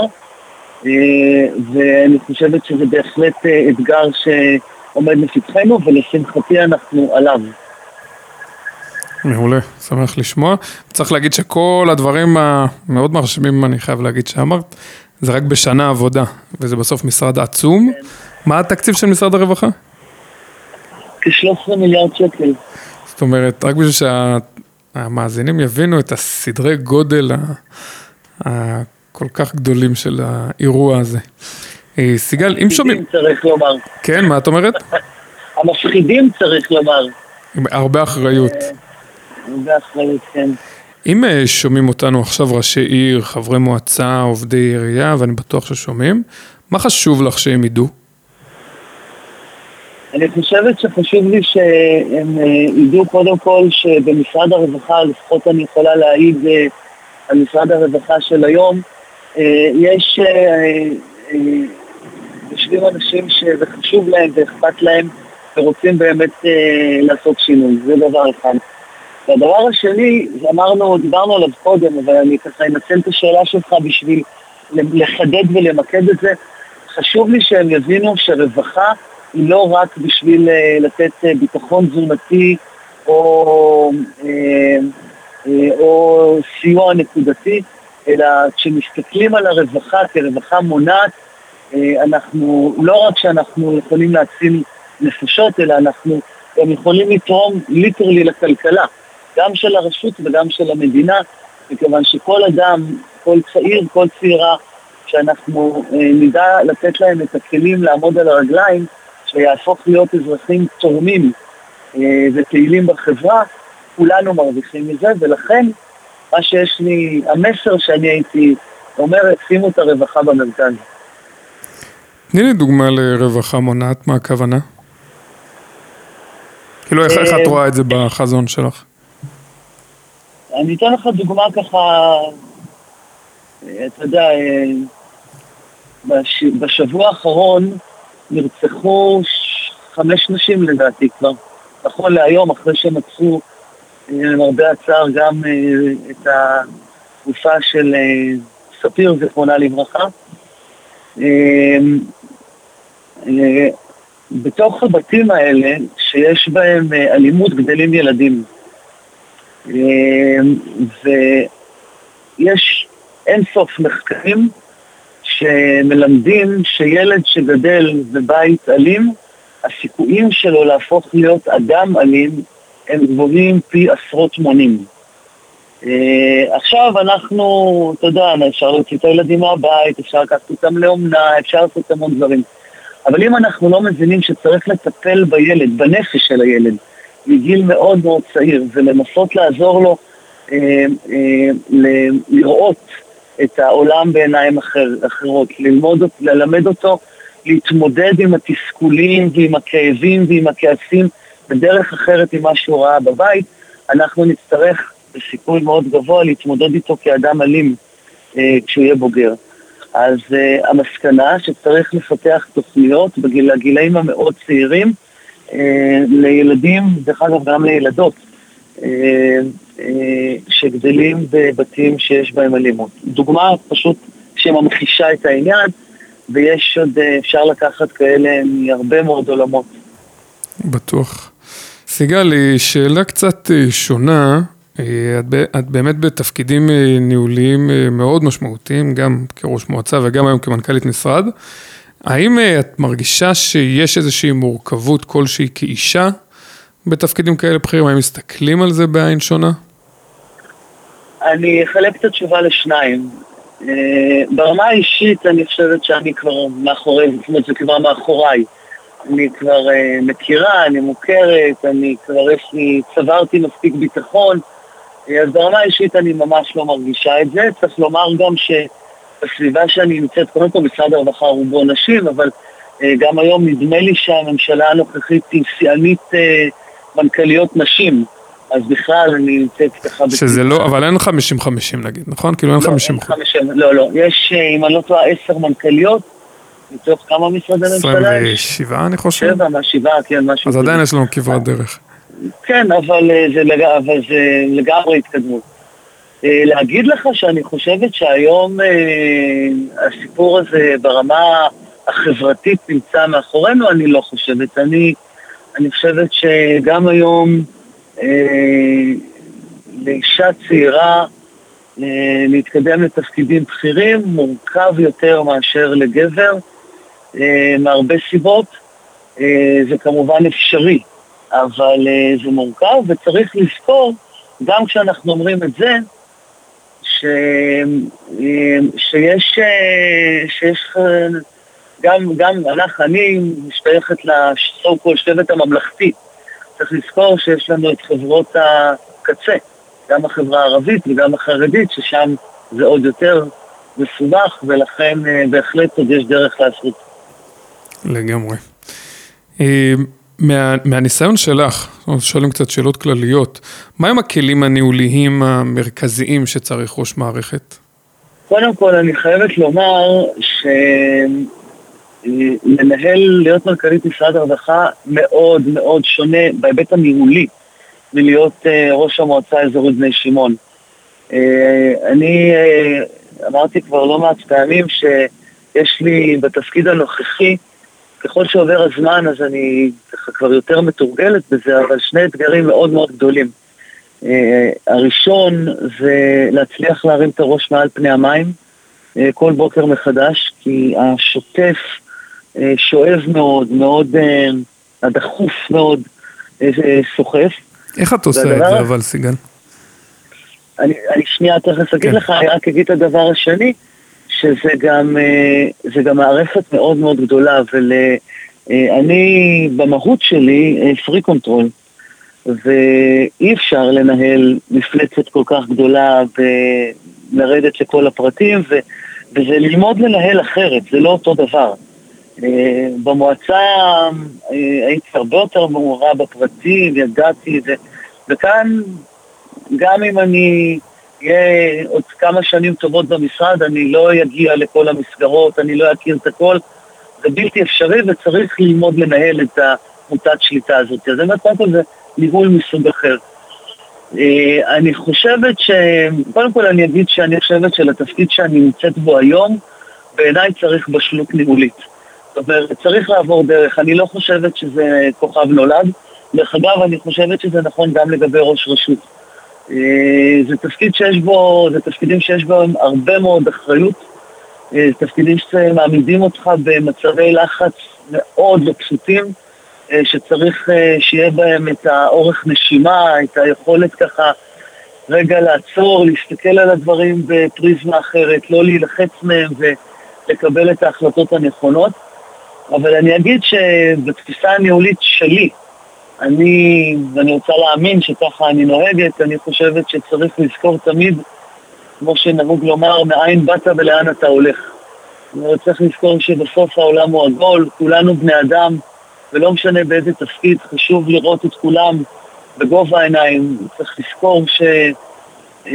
ואני חושבת שזה בהחלט אתגר שעומד לפתחנו, ולשמחתי אנחנו עליו. מעולה, שמח לשמוע. צריך להגיד שכל הדברים המאוד מרשימים, אני חייב להגיד שאמרת, זה רק בשנה עבודה, וזה בסוף משרד עצום. מה התקציב של משרד הרווחה? כ-13 מיליארד שקל. זאת אומרת, רק בשביל שהמאזינים יבינו את הסדרי גודל הכל כך גדולים של האירוע הזה. אה, סיגל, אם שומעים... מפחידים צריך לומר. כן, מה את אומרת? (laughs) המפחידים צריך לומר. עם הרבה אחריות. הרבה אחריות, כן. אם אה, שומעים אותנו עכשיו ראשי עיר, חברי מועצה, עובדי עירייה, ואני בטוח ששומעים, מה חשוב לך שהם ידעו? אני חושבת שחשוב לי שהם אה, ידעו קודם כל שבמשרד הרווחה, לפחות אני יכולה להעיד אה, על משרד הרווחה של היום, יש, יושבים אנשים שזה חשוב להם ואכפת להם ורוצים באמת לעשות שינוי, זה דבר אחד. והדבר השני, אמרנו, דיברנו עליו קודם, אבל אני ככה אנצל את השאלה שלך בשביל לחדד ולמקד את זה. חשוב לי שהם יבינו שרווחה היא לא רק בשביל לתת ביטחון תזונתי או, או סיוע נקודתי, אלא כשמסתכלים על הרווחה כרווחה מונעת, uh, אנחנו, לא רק שאנחנו יכולים להציל נפשות, אלא אנחנו גם יכולים לתרום ליטרלי לכלכלה. גם של הרשות וגם של המדינה, מכיוון שכל אדם, כל צעיר, כל צעירה, שאנחנו אה, נדע לתת להם את הכלים לעמוד על הרגליים, שיהפוך להיות אזרחים תורמים אה, ופעילים בחברה, כולנו מרוויחים מזה, ולכן מה שיש לי, המסר שאני הייתי אומרת, שימו את הרווחה במרכז. תני לי דוגמה לרווחה מונעת, מה הכוונה? כאילו, איך, איך את אה, רואה את זה בחזון שלך? אני אתן לך דוגמה ככה, אתה יודע, בש, בשבוע האחרון נרצחו חמש נשים לדעתי כבר, נכון להיום, אחרי שמצאו למרבה הצער גם אה, את הגופה של אה, ספיר, זיכרונה לברכה. אה, בתוך הבתים האלה, שיש בהם אלימות, גדלים ילדים. ויש אין סוף מחקרים שמלמדים שילד שגדל בבית אלים, הסיכויים שלו להפוך להיות אדם אלים הם גבוהים פי עשרות מונים. Uh, עכשיו אנחנו, אתה יודע, אפשר להוציא את הילדים מהבית, אפשר לקחת אותם לאומנה, אפשר לעשות המון דברים. אבל אם אנחנו לא מבינים שצריך לטפל בילד, בנפש של הילד, מגיל מאוד מאוד צעיר, ולנסות לעזור לו אה, אה, לראות את העולם בעיניים אחר, אחרות, ללמוד, ללמד אותו להתמודד עם התסכולים ועם הכאבים ועם הכעסים בדרך אחרת ממה שהוא ראה בבית, אנחנו נצטרך בסיכוי מאוד גבוה להתמודד איתו כאדם אלים אה, כשהוא יהיה בוגר. אז אה, המסקנה שצריך לפתח תוכניות בגילאים המאוד צעירים, אה, לילדים, דרך אגב גם לילדות, אה, אה, שגדלים בבתים שיש בהם אלימות. דוגמה פשוט שממחישה את העניין, ויש עוד, אפשר לקחת כאלה מהרבה מאוד עולמות. בטוח. סיגל, שאלה קצת שונה, את, את באמת בתפקידים ניהוליים מאוד משמעותיים, גם כראש מועצה וגם היום כמנכ"לית משרד. האם אה, את מרגישה שיש איזושהי מורכבות כלשהי כאישה בתפקידים כאלה בכירים? האם מסתכלים על זה בעין שונה? אני אחלק את התשובה לשניים. ברמה האישית אני חושבת שאני כבר מאחורי, זאת אומרת זה כבר מאחוריי. אני כבר uh, מכירה, אני מוכרת, אני כבר יש לי, צברתי מספיק ביטחון, uh, אז ברמה האישית אני ממש לא מרגישה את זה. צריך לומר גם ש... בסביבה שאני נמצאת, קודם כל משרד הרווחה רובו נשים, אבל אה, גם היום נדמה לי שהממשלה הנוכחית היא שיאנית אה, מנכ"ליות נשים. אז בכלל אני נמצאת ככה... שזה לא, אבל אין 50-50 נגיד, נכון? כאילו אין 50 לא, לא, לא, יש, אה, אם אני לא טועה, עשר מנכ"ליות, מתוך כמה משרדי ממשלה יש? 27 אני חושב. שבע, מהשבעה, כן, משהו. אז עדיין יש לנו כברת דרך. כן, אבל זה לגמרי התקדמות. אה, להגיד לך שאני חושבת שהיום אה, הסיפור הזה ברמה החברתית נמצא מאחורינו, אני לא חושבת. אני, אני חושבת שגם היום אה, לאישה צעירה אה, להתקדם לתפקידים בכירים מורכב יותר מאשר לגבר, אה, מהרבה סיבות. אה, זה כמובן אפשרי, אבל זה מורכב, וצריך לזכור, גם כשאנחנו אומרים את זה, ש... שיש, שיש גם, גם אנחנו, אני משתייכת לסו קול שבט הממלכתי. צריך לזכור שיש לנו את חברות הקצה, גם החברה הערבית וגם החרדית, ששם זה עוד יותר מסובך, ולכן אה, בהחלט עוד יש דרך לעשות. לגמרי. אה, מה, מהניסיון שלך, שואלים קצת שאלות כלליות, מהם הכלים הניהוליים המרכזיים שצריך ראש מערכת? קודם כל, אני חייבת לומר שלנהל, להיות מנכ"לית משרד הרווחה מאוד מאוד שונה בהיבט הניהולי מלהיות uh, ראש המועצה האזורית בני שמעון. אני אמרתי כבר לא מעט פעמים שיש לי בתפקיד הנוכחי, ככל שעובר הזמן אז אני ככה כבר יותר מתורגלת בזה, אבל שני אתגרים מאוד מאוד גדולים. Uh, הראשון זה להצליח להרים את הראש מעל פני המים uh, כל בוקר מחדש, כי השוטף uh, שואב מאוד, מאוד, הדחוף מאוד סוחף. איך את עושה את זה אבל, סיגל? אני, אני שנייה תכף אגיד כן. לך, אני רק אגיד את הדבר השני, שזה גם, אה, גם מערכת מאוד מאוד גדולה, ואני אה, במהות שלי פרי אה, control, ואי אפשר לנהל מפלצת כל כך גדולה ולרדת לכל הפרטים, ו, וזה ללמוד לנהל אחרת, זה לא אותו דבר. במועצה הייתי הרבה יותר מעורב בפרטים, ידעתי, ו... וכאן, גם אם אני אהיה עוד כמה שנים טובות במשרד, אני לא אגיע לכל המסגרות, אני לא אכיר את הכל. זה בלתי אפשרי וצריך ללמוד לנהל את המוטת שליטה הזאת. אז אני אומר, קודם זה ניהול מסוג אחר. אה, אני חושבת ש... קודם כל אני אגיד שאני חושבת שלתפקיד שאני נמצאת בו היום, בעיניי צריך בשלות ניהולית. זאת אומרת, צריך לעבור דרך. אני לא חושבת שזה כוכב נולד. דרך אגב, אני חושבת שזה נכון גם לגבי ראש רשות. אה, זה תפקיד שיש בו, זה תפקידים שיש בהם הרבה מאוד אחריות. אה, זה תפקידים שמעמידים אותך במצבי לחץ מאוד לא פשוטים, אה, שצריך שיהיה בהם את האורך נשימה, את היכולת ככה רגע לעצור, להסתכל על הדברים בפריזמה אחרת, לא להילחץ מהם ולקבל את ההחלטות הנכונות. אבל אני אגיד שבתפיסה הניהולית שלי, אני, ואני רוצה להאמין שככה אני נוהגת, אני חושבת שצריך לזכור תמיד, כמו שנהוג לומר, מאין באת ולאן אתה הולך. אני צריך לזכור שבסוף העולם הוא עגול, כולנו בני אדם, ולא משנה באיזה תפקיד, חשוב לראות את כולם בגובה העיניים. צריך לזכור ש... אה,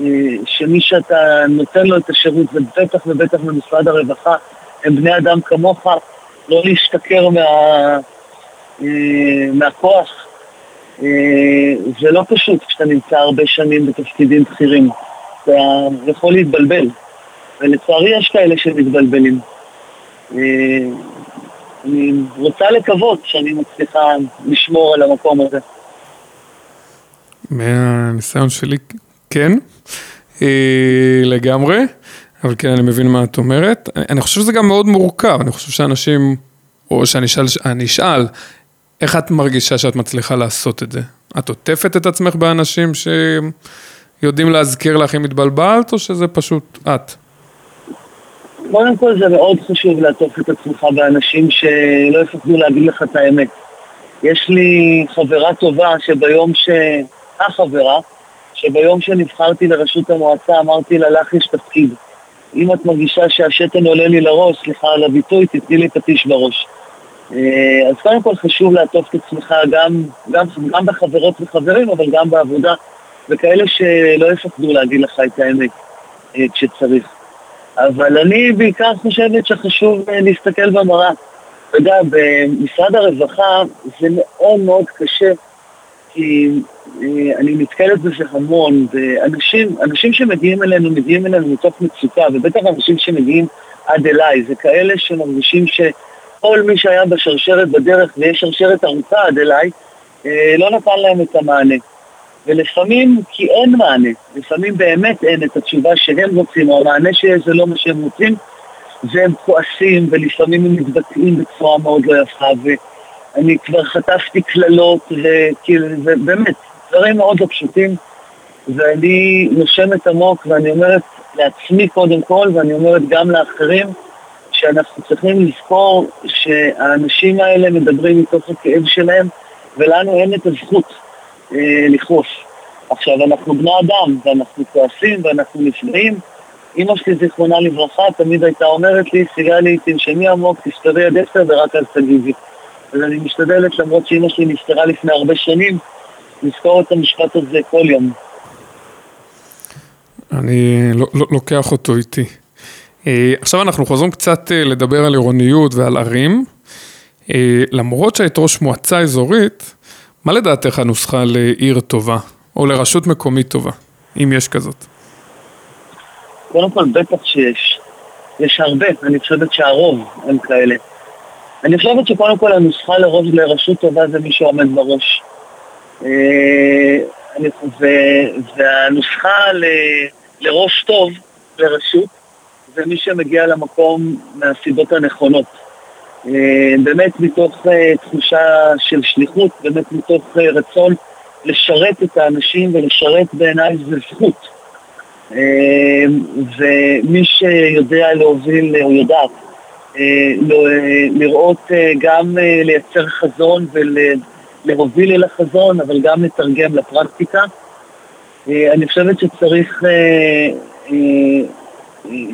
אה, שמי שאתה נותן לו את השירות, ובטח ובטח במשרד הרווחה, הם בני אדם כמוך, לא להשתכר מה... אה, מהכוח. אה, זה לא פשוט כשאתה נמצא הרבה שנים בתפקידים בכירים. אתה יכול להתבלבל, ולצערי יש כאלה שמתבלבלים. אה, אני רוצה לקוות שאני מצליחה לשמור על המקום הזה. מהניסיון שלי, כן, לגמרי, אבל כן, אני מבין מה את אומרת. אני חושב שזה גם מאוד מורכב, אני חושב שאנשים, או שאני אשאל, איך את מרגישה שאת מצליחה לעשות את זה? את עוטפת את עצמך באנשים שיודעים להזכיר לך אם התבלבלת, או שזה פשוט את? קודם כל זה מאוד חשוב לעטוף את עצמך באנשים שלא יפחדו להגיד לך את האמת. יש לי חברה טובה שביום ש... החברה, שביום שנבחרתי לראשות המועצה אמרתי לה, לך יש תפקיד. אם את מרגישה שהשתן עולה לי לראש, סליחה על הביטוי, תתני לי פטיש בראש. אה, אז קודם כל חשוב לעטוף את עצמך גם, גם, גם בחברות וחברים, אבל גם בעבודה, וכאלה שלא יפחדו להגיד לך את האמת אה, כשצריך. אבל אני בעיקר חושבת שחשוב אה, להסתכל במראה. אתה יודע, במשרד הרווחה זה מאוד מאוד קשה, כי אני נתקלת בזה המון, ואנשים אנשים שמגיעים אלינו, מגיעים אלינו מתוך מצוקה, ובטח אנשים שמגיעים עד אליי, זה כאלה שמרגישים ש... כל מי שהיה בשרשרת בדרך, ויש שרשרת ארוכה עד אליי, אה, לא נתן להם את המענה. ולפעמים כי אין מענה, לפעמים באמת אין את התשובה שהם רוצים, או המענה שיש זה לא מה שהם רוצים, והם כועסים, ולפעמים הם מתבטאים בצורה מאוד לא יפה, ואני כבר חטפתי קללות, וכאילו, ובאמת, דברים מאוד לא פשוטים, ואני נושמת עמוק, ואני אומרת לעצמי קודם כל, ואני אומרת גם לאחרים, שאנחנו צריכים לזכור שהאנשים האלה מדברים מתוך הכאב שלהם, ולנו אין את הזכות אה, לכעוס. עכשיו, אנחנו בני אדם, ואנחנו כועסים, ואנחנו נפגעים. אמא שלי, זיכרונה לברכה, תמיד הייתה אומרת לי, סיגלי, תנשמי עמוק, תסתרי עד עשר ורק אז תגיבי. אז אני משתדלת, למרות שאמא שלי נפטרה לפני הרבה שנים, לזכור את המשפט הזה כל יום. אני לא, לא, לוקח אותו איתי. אה, עכשיו אנחנו חוזרים קצת אה, לדבר על עירוניות ועל ערים. אה, למרות שהיית ראש מועצה אזורית, מה לדעתך הנוסחה לעיר טובה, או לרשות מקומית טובה, אם יש כזאת? קודם כל, בטח שיש. יש הרבה, אני חושבת שהרוב הם כאלה. אני חושבת שקודם כל הנוסחה לראש, לרשות טובה זה מי שעומד בראש. והנוסחה ל, לראש טוב, לרשות, זה מי שמגיע למקום מהסיבות הנכונות. אה, באמת מתוך אה, תחושה של שליחות, באמת מתוך אה, רצון לשרת את האנשים ולשרת בעיניי זה זכות. ומי שיודע להוביל או יודעת לראות גם לייצר חזון ולהוביל אל החזון, אבל גם לתרגם לפרקטיקה. אני חושבת שצריך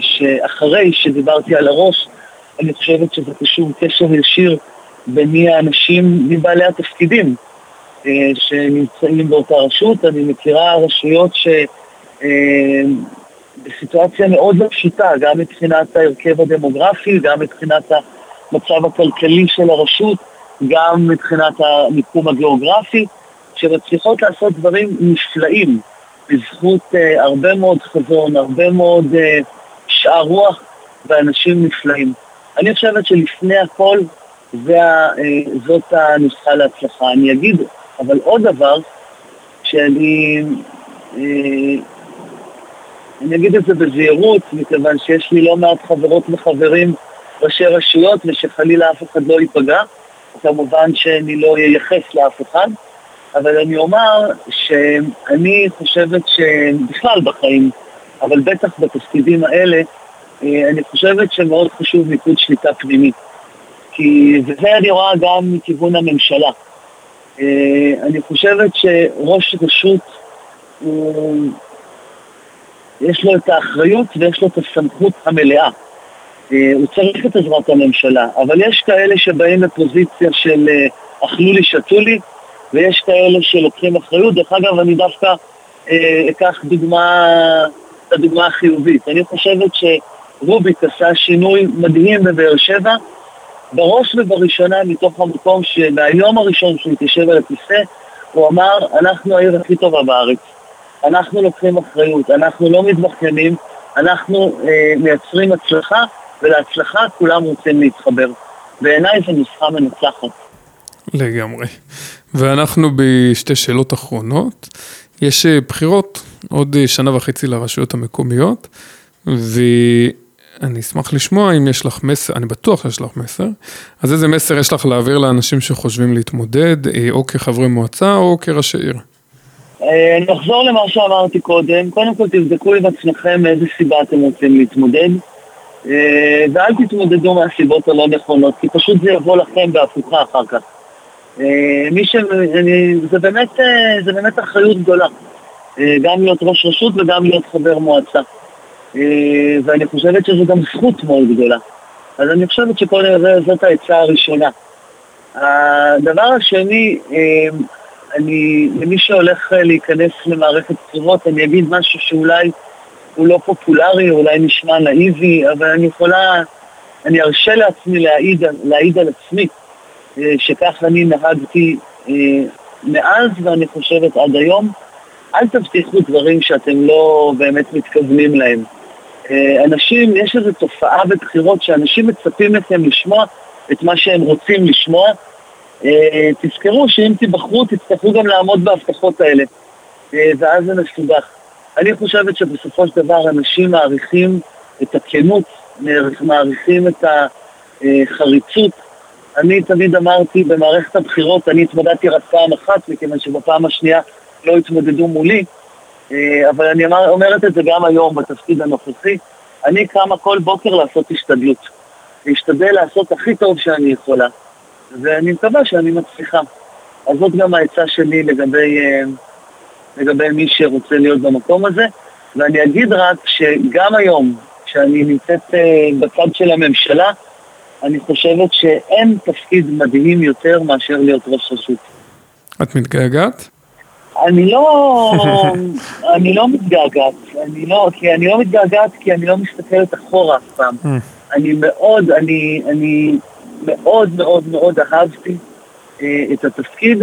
שאחרי שדיברתי על הראש, אני חושבת שזה קשור קשר ישיר בין מי האנשים, מי בעלי התפקידים אה, שנמצאים באותה רשות. אני מכירה רשויות שבסיטואציה אה, מאוד לא פשוטה, גם מבחינת ההרכב הדמוגרפי, גם מבחינת המצב הכלכלי של הרשות, גם מבחינת המיקום הגיאוגרפי, שמצליחות לעשות דברים נפלאים בזכות uh, הרבה מאוד חזון, הרבה מאוד uh, שאר רוח ואנשים נפלאים. אני חושבת שלפני הכל זה, אה, זאת הנוסחה להצלחה. אני אגיד, אבל עוד דבר, שאני אה, אני אגיד את זה בזהירות, מכיוון שיש לי לא מעט חברות וחברים ראשי רשויות, ושחלילה אף אחד לא ייפגע. כמובן שאני לא אייחס לאף אחד, אבל אני אומר שאני חושבת שבכלל בחיים, אבל בטח בתפקידים האלה, אה, אני חושבת שמאוד חשוב מיקוד שליטה פנימית. כי, וזה אני רואה גם מכיוון הממשלה. אה, אני חושבת שראש רשות, יש לו את האחריות ויש לו את הסמכות המלאה. אה, הוא צריך את עזרת הממשלה, אבל יש כאלה שבאים לפוזיציה של אכלו לי, שתו לי, ויש כאלה שלוקחים אחריות. דרך אגב, אני דווקא אקח דוגמה, את הדוגמה החיובית. אני חושבת ש... רוביק עשה שינוי מדהים בבאר שבע, בראש ובראשונה מתוך המקום שמהיום הראשון שהוא התיישב על הכיסא, הוא אמר, אנחנו העיר הכי טובה בארץ. אנחנו לוקחים אחריות, אנחנו לא מתבכיינים, אנחנו אה, מייצרים הצלחה, ולהצלחה כולם רוצים להתחבר. בעיניי זו נוסחה מנצחת. לגמרי. ואנחנו בשתי שאלות אחרונות. יש אה, בחירות עוד אה, שנה וחצי לרשויות המקומיות, ו... אני אשמח לשמוע אם יש לך מסר, אני בטוח שיש לך מסר, אז איזה מסר יש לך להעביר לאנשים שחושבים להתמודד, אה, או כחברי מועצה או כראשי עיר? אה, נחזור למה שאמרתי קודם, קודם כל תבדקו עם עצמכם מאיזה סיבה אתם רוצים להתמודד, ואל תתמודדו מהסיבות הלא נכונות, כי פשוט זה יבוא לכם בהפוכה אחר כך. מי ש... אני... זה, באמת, זה באמת אחריות גדולה, גם להיות ראש רשות וגם להיות חבר מועצה. אה, ואני חושבת שזו גם זכות מאוד גדולה. אז אני חושבת שזאת העצה הראשונה. הדבר השני, אה, אני, למי שהולך אה, להיכנס למערכת בחירות, אני אגיד משהו שאולי הוא לא פופולרי, אולי נשמע נאיבי, אבל אני יכולה, אני ארשה לעצמי להעיד, להעיד על עצמי, שכך אני נהגתי מאז, ואני חושבת עד היום, אל תבטיחו דברים שאתם לא באמת מתכוונים להם. אה, אנשים, יש איזו תופעה בבחירות שאנשים מצפים מכם לשמוע את מה שהם רוצים לשמוע. אה, תזכרו שאם תיבחרו תצטרכו גם לעמוד בהבטחות האלה. אה, ואז זה מסובך. אני חושבת שבסופו של דבר אנשים מעריכים את הכנות, מעריכים את החריצות. אני תמיד אמרתי, במערכת הבחירות אני התמודדתי רק פעם אחת, מכיוון שבפעם השנייה לא התמודדו מולי, אה, אבל אני אומר, אומרת את זה גם היום בתפקיד הנוכחי. אני קמה כל בוקר לעשות השתדלות. להשתדל לעשות הכי טוב שאני יכולה, ואני מקווה שאני מצליחה. אז זאת גם העצה שלי לגבי, אה, לגבי מי שרוצה להיות במקום הזה. ואני אגיד רק שגם היום, כשאני נמצאת אה, בצד של הממשלה, אני חושבת שאין תפקיד מדהים יותר מאשר להיות ראש רשות. את מתגעגעת? אני לא, (laughs) אני לא מתגעגעת, אני לא, כי אני לא מתגעגעת כי אני לא מסתכלת אחורה אף פעם. Mm. אני מאוד, אני, אני מאוד מאוד מאוד אהבתי אה, את התפקיד,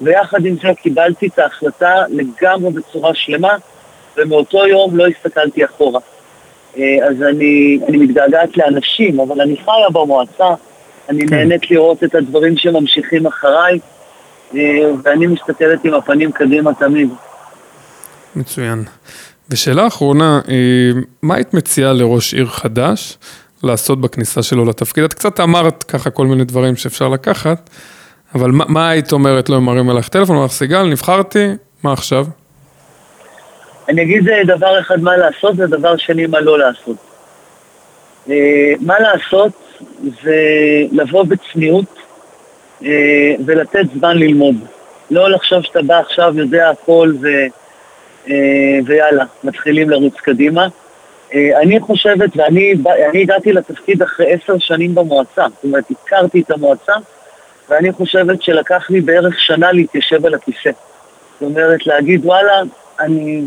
ויחד עם זה קיבלתי את ההחלטה לגמרי בצורה שלמה, ומאותו יום לא הסתכלתי אחורה. אה, אז אני, אני מתגעגעת לאנשים, אבל אני חיה במועצה, אני כן. נהנית לראות את הדברים שממשיכים אחריי, אה, ואני מסתכלת עם הפנים קדימה תמיד. מצוין. ושאלה אחרונה, אה, מה היית מציעה לראש עיר חדש לעשות בכניסה שלו לתפקיד? את קצת אמרת ככה כל מיני דברים שאפשר לקחת, אבל מה, מה היית אומרת לו אם מראים עליך טלפון, אומר לך סיגל, נבחרתי, מה עכשיו? אני אגיד אה, דבר אחד מה לעשות ודבר שני מה לא לעשות. מה לעשות זה לבוא בצניעות אה, ולתת זמן ללמוד. לא לחשוב שאתה בא עכשיו, יודע הכל ו, אה, ויאללה, מתחילים לרוץ קדימה. אה, אני חושבת, ואני הגעתי לתפקיד אחרי עשר שנים במועצה, זאת אומרת, הכרתי את המועצה, ואני חושבת שלקח לי בערך שנה להתיישב על הכיסא. זאת אומרת, להגיד, וואלה, אני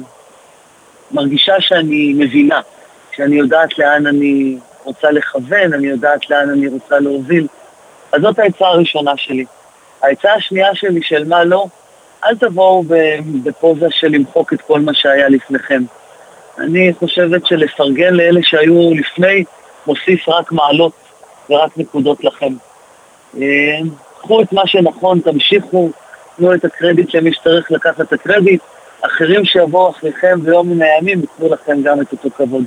מרגישה שאני מבינה, שאני יודעת לאן אני רוצה לכוון, אני יודעת לאן אני רוצה להוביל. אז זאת העצה הראשונה שלי. העצה השנייה שלי של מה לא, אל תבואו בפוזה של למחוק את כל מה שהיה לפניכם. אני חושבת שלפרגן לאלה שהיו לפני מוסיף רק מעלות ורק נקודות לכם. אה, קחו את מה שנכון, תמשיכו, תנו את הקרדיט למי שצריך לקחת את הקרדיט, אחרים שיבואו אחריכם ביום מן הימים ייתנו לכם גם את אותו כבוד.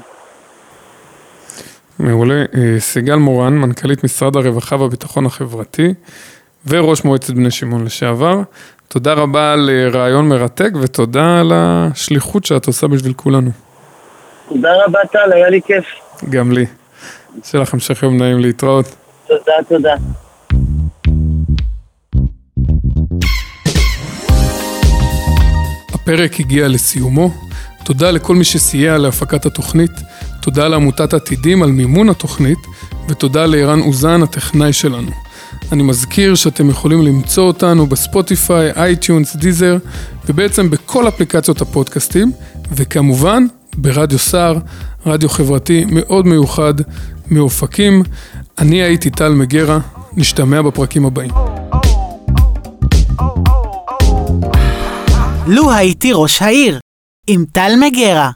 מעולה. אה, סיגל מורן, מנכ"לית משרד הרווחה והביטחון החברתי וראש מועצת בני שמעון לשעבר. תודה רבה על אה, רעיון מרתק ותודה על השליחות שאת עושה בשביל כולנו. תודה רבה טל, היה לי כיף. גם לי. שיהיה לך המשך יום נעים להתראות. תודה, תודה. הפרק הגיע לסיומו. תודה לכל מי שסייע להפקת התוכנית. תודה לעמותת עתידים על מימון התוכנית, ותודה לערן אוזן, הטכנאי שלנו. אני מזכיר שאתם יכולים למצוא אותנו ב Spotify, iTunes, Deezer, ובעצם בכל אפליקציות הפודקאסטים, וכמובן ברדיו סער, רדיו חברתי מאוד מיוחד מאופקים. אני הייתי טל מגרה, נשתמע בפרקים הבאים. לו הייתי ראש העיר, עם טל מגרה.